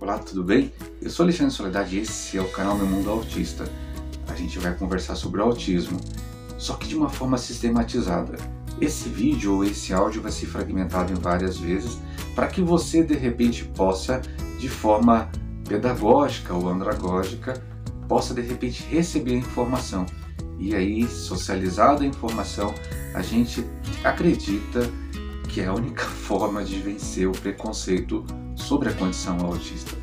Olá, tudo bem? Eu sou Alexandre Soledade e esse é o canal Meu Mundo Autista. A gente vai conversar sobre o autismo, só que de uma forma sistematizada. Esse vídeo ou esse áudio vai ser fragmentado em várias vezes para que você de repente possa, de forma pedagógica ou andragógica, possa de repente receber a informação. E aí, socializada a informação, a gente acredita que é a única forma de vencer o preconceito sobre a condição autista.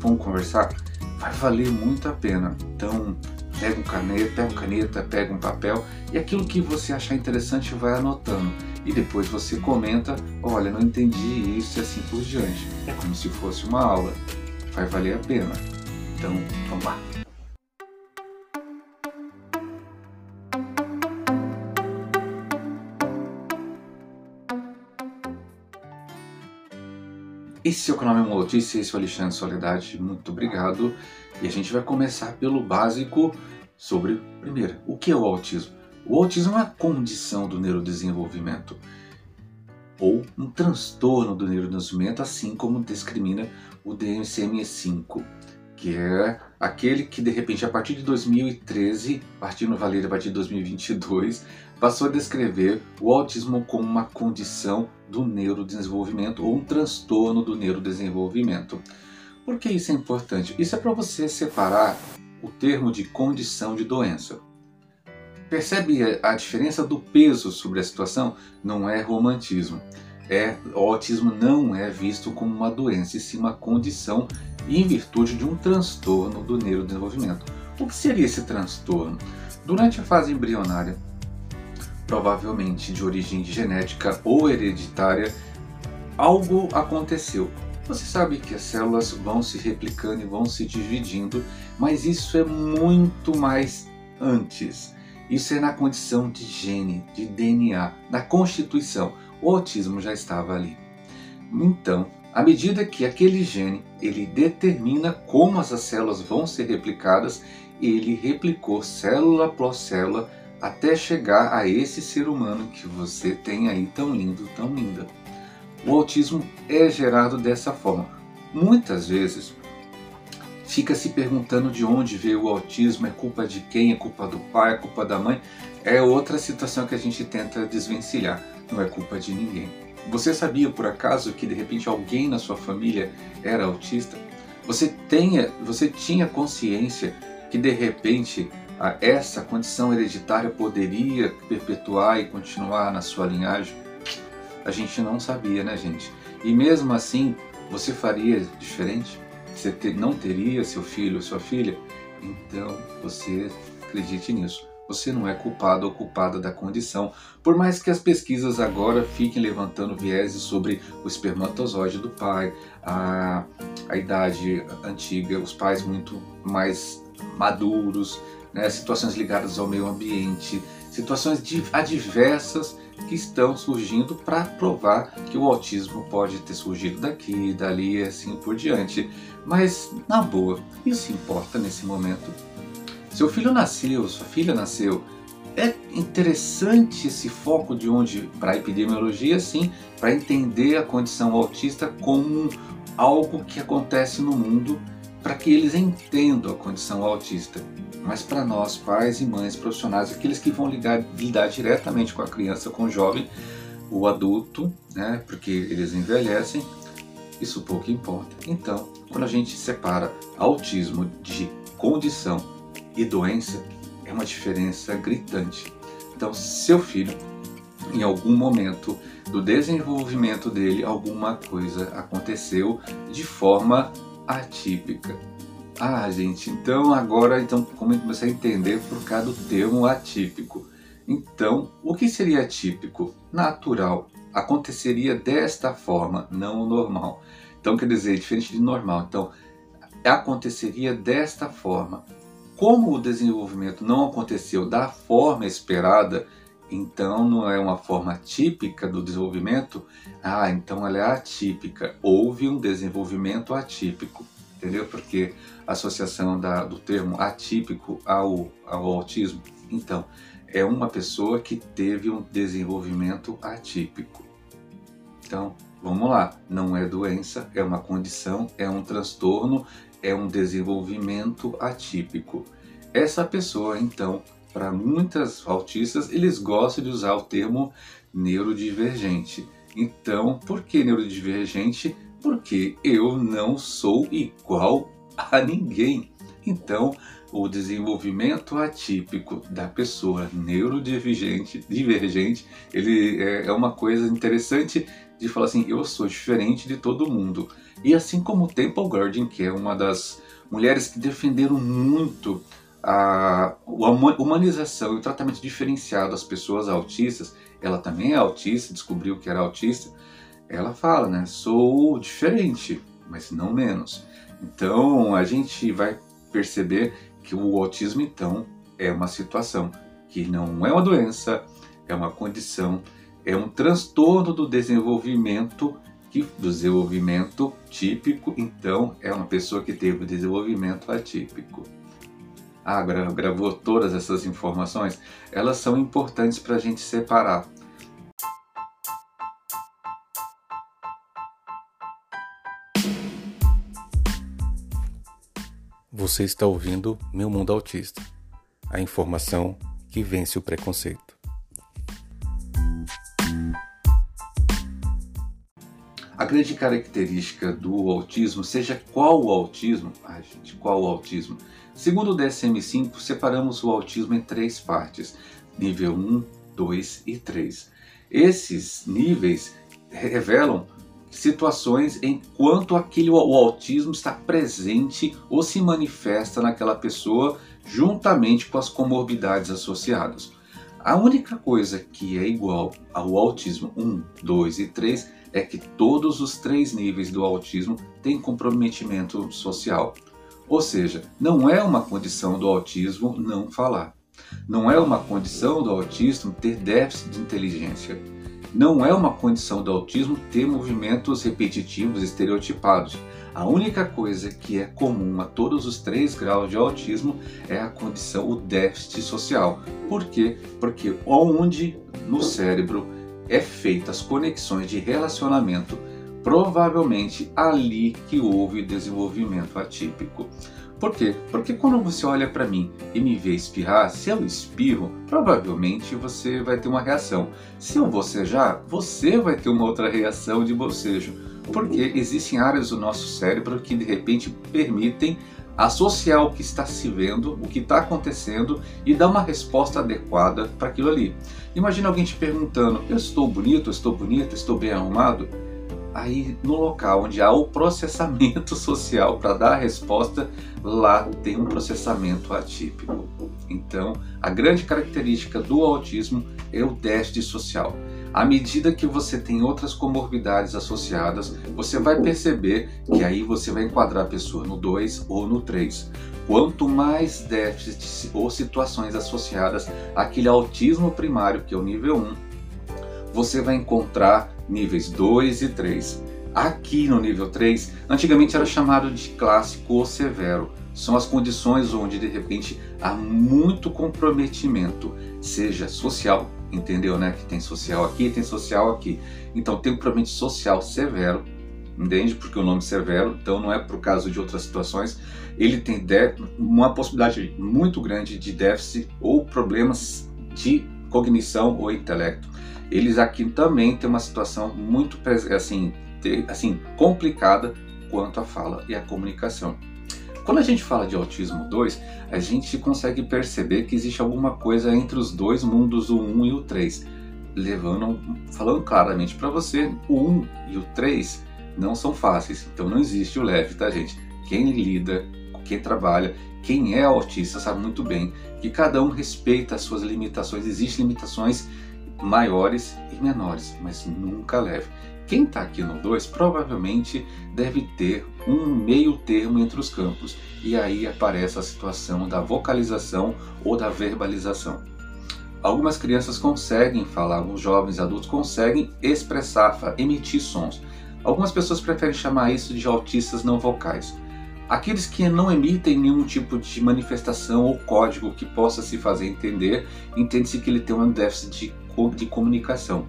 Vamos conversar? Vai valer muito a pena. Então, pega um caneta, pega uma caneta, pega um papel e aquilo que você achar interessante vai anotando. E depois você comenta, olha, não entendi isso e assim por diante. É como se fosse uma aula. Vai valer a pena. Então, vamos lá. Esse é o canal Memo Notícia, esse é o Alexandre Soledade, muito obrigado. E a gente vai começar pelo básico sobre, primeiro, o que é o autismo? O autismo é uma condição do neurodesenvolvimento ou um transtorno do neurodesenvolvimento, assim como discrimina o DSM-5, que é aquele que de repente a partir de 2013, partindo Valeria a partir de 2022, passou a descrever o autismo como uma condição do neurodesenvolvimento ou um transtorno do neurodesenvolvimento. Por que isso é importante? Isso é para você separar o termo de condição de doença. Percebe a diferença do peso sobre a situação? Não é romantismo. É, o autismo não é visto como uma doença, e sim uma condição em virtude de um transtorno do neurodesenvolvimento. O que seria esse transtorno? Durante a fase embrionária, provavelmente de origem genética ou hereditária, algo aconteceu. Você sabe que as células vão se replicando e vão se dividindo, mas isso é muito mais antes. Isso é na condição de gene, de DNA, da constituição. O autismo já estava ali. Então, à medida que aquele gene ele determina como as células vão ser replicadas, ele replicou célula por célula até chegar a esse ser humano que você tem aí tão lindo, tão linda. O autismo é gerado dessa forma. Muitas vezes fica se perguntando de onde veio o autismo, é culpa de quem, é culpa do pai, é culpa da mãe. É outra situação que a gente tenta desvencilhar, não é culpa de ninguém. Você sabia por acaso que de repente alguém na sua família era autista? Você, tenha, você tinha consciência que de repente essa condição hereditária poderia perpetuar e continuar na sua linhagem? A gente não sabia, né, gente? E mesmo assim, você faria diferente? Você não teria seu filho ou sua filha? Então, você acredite nisso. Você não é culpado ou culpada da condição, por mais que as pesquisas agora fiquem levantando vieses sobre o espermatozoide do pai, a, a idade antiga, os pais muito mais maduros, né, situações ligadas ao meio ambiente, situações adversas que estão surgindo para provar que o autismo pode ter surgido daqui, dali e assim por diante. Mas, na boa, isso importa nesse momento? Seu filho nasceu, sua filha nasceu. É interessante esse foco de onde, para a epidemiologia, sim, para entender a condição autista como algo que acontece no mundo, para que eles entendam a condição autista mas para nós, pais e mães profissionais, aqueles que vão ligar, lidar diretamente com a criança, com o jovem, o adulto, né, porque eles envelhecem, isso pouco importa. Então, quando a gente separa autismo de condição e doença, é uma diferença gritante. Então, seu filho, em algum momento do desenvolvimento dele, alguma coisa aconteceu de forma atípica. Ah, gente, então agora então como é começar a entender por causa do termo atípico. Então, o que seria atípico? Natural. Aconteceria desta forma, não normal. Então, quer dizer, diferente de normal. Então, aconteceria desta forma. Como o desenvolvimento não aconteceu da forma esperada, então não é uma forma típica do desenvolvimento, ah, então ela é atípica. Houve um desenvolvimento atípico entendeu? Porque a associação da, do termo atípico ao, ao autismo, então, é uma pessoa que teve um desenvolvimento atípico. Então, vamos lá, não é doença, é uma condição, é um transtorno, é um desenvolvimento atípico. Essa pessoa, então, para muitas autistas, eles gostam de usar o termo neurodivergente. Então, por que neurodivergente? Porque eu não sou igual a ninguém. Então, o desenvolvimento atípico da pessoa neurodivergente, divergente, ele é, é uma coisa interessante de falar assim, eu sou diferente de todo mundo. E assim como Temple Grandin, que é uma das mulheres que defenderam muito a, humanização e o tratamento diferenciado das pessoas autistas, ela também é autista, descobriu que era autista, ela fala, né, sou diferente, mas não menos. Então a gente vai perceber que o autismo então é uma situação que não é uma doença, é uma condição, é um transtorno do desenvolvimento que desenvolvimento típico, então é uma pessoa que teve desenvolvimento atípico. Ah, gravou todas essas informações? Elas são importantes para a gente separar. Você está ouvindo Meu Mundo Autista a informação que vence o preconceito. Grande característica do autismo, seja qual o autismo, ai gente, qual o autismo? Segundo o DSM-5, separamos o autismo em três partes: nível 1, 2 e 3. Esses níveis revelam situações enquanto aquele o autismo está presente ou se manifesta naquela pessoa juntamente com as comorbidades associadas. A única coisa que é igual ao autismo 1, 2 e 3 é que todos os três níveis do autismo têm comprometimento social. Ou seja, não é uma condição do autismo não falar. Não é uma condição do autismo ter déficit de inteligência não é uma condição do autismo ter movimentos repetitivos estereotipados. A única coisa que é comum a todos os três graus de autismo é a condição, o déficit social. Por quê? Porque onde no cérebro é feitas as conexões de relacionamento, provavelmente ali que houve desenvolvimento atípico. Por quê? Porque quando você olha para mim e me vê espirrar, se eu espirro, provavelmente você vai ter uma reação. Se eu bocejar, você vai ter uma outra reação de bocejo. Porque existem áreas do nosso cérebro que de repente permitem associar o que está se vendo, o que está acontecendo e dar uma resposta adequada para aquilo ali. Imagina alguém te perguntando: Eu estou bonito, estou bonito, estou bem arrumado? aí no local onde há o processamento social para dar a resposta, lá tem um processamento atípico. Então, a grande característica do autismo é o déficit social. À medida que você tem outras comorbidades associadas, você vai perceber que aí você vai enquadrar a pessoa no 2 ou no 3. Quanto mais déficits ou situações associadas àquele autismo primário, que é o nível 1, você vai encontrar níveis 2 e 3. Aqui no nível 3, antigamente era chamado de clássico ou severo. São as condições onde de repente há muito comprometimento, seja social, entendeu, né? Que tem social aqui, tem social aqui. Então tem um comprometimento social severo, entende? Porque o nome severo, então não é por causa de outras situações. Ele tem uma possibilidade muito grande de déficit ou problemas de cognição ou intelecto eles aqui também têm uma situação muito assim, assim complicada quanto à fala e à comunicação. Quando a gente fala de autismo 2, a gente consegue perceber que existe alguma coisa entre os dois mundos, o 1 e o 3. Levando, falando claramente para você, o 1 e o 3 não são fáceis, então não existe o leve, tá gente? Quem lida, quem trabalha, quem é autista sabe muito bem que cada um respeita as suas limitações, existem limitações maiores e menores, mas nunca leve. Quem está aqui no 2 provavelmente deve ter um meio termo entre os campos, e aí aparece a situação da vocalização ou da verbalização. Algumas crianças conseguem falar, alguns jovens adultos conseguem expressar, emitir sons. Algumas pessoas preferem chamar isso de autistas não vocais. Aqueles que não emitem nenhum tipo de manifestação ou código que possa se fazer entender, entende-se que ele tem um déficit de de comunicação.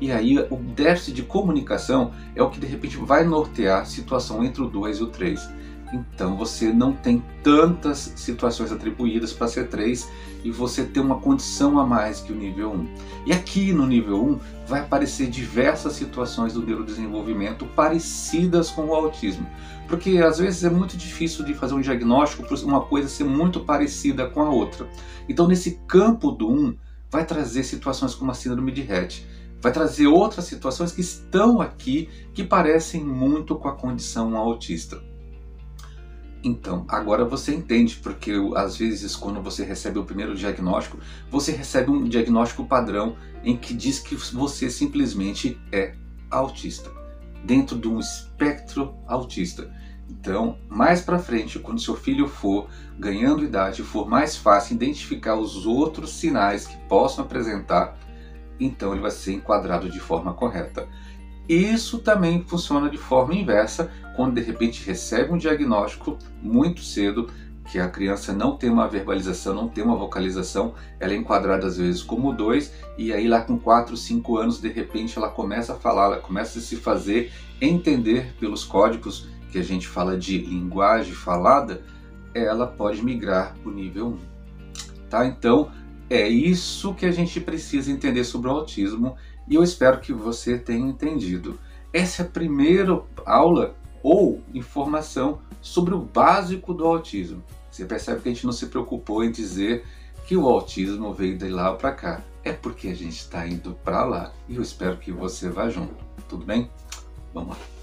E aí o déficit de comunicação é o que de repente vai nortear a situação entre o 2 e o 3. Então você não tem tantas situações atribuídas para ser 3 e você tem uma condição a mais que o nível 1. E aqui no nível 1 vai aparecer diversas situações do neurodesenvolvimento parecidas com o autismo. Porque às vezes é muito difícil de fazer um diagnóstico por uma coisa ser muito parecida com a outra. Então nesse campo do 1 vai trazer situações como a síndrome de Rett. Vai trazer outras situações que estão aqui que parecem muito com a condição autista. Então, agora você entende, porque às vezes quando você recebe o primeiro diagnóstico, você recebe um diagnóstico padrão em que diz que você simplesmente é autista, dentro de um espectro autista. Então, mais para frente, quando seu filho for ganhando idade, for mais fácil identificar os outros sinais que possam apresentar, então ele vai ser enquadrado de forma correta. Isso também funciona de forma inversa quando de repente recebe um diagnóstico muito cedo que a criança não tem uma verbalização, não tem uma vocalização, ela é enquadrada às vezes como dois, e aí lá com 4, 5 anos, de repente ela começa a falar, ela começa a se fazer entender pelos códigos que a gente fala de linguagem falada, ela pode migrar para o nível 1. Tá? Então, é isso que a gente precisa entender sobre o autismo e eu espero que você tenha entendido. Essa é a primeira aula ou informação sobre o básico do autismo. Você percebe que a gente não se preocupou em dizer que o autismo veio de lá para cá. É porque a gente está indo para lá e eu espero que você vá junto. Tudo bem? Vamos lá.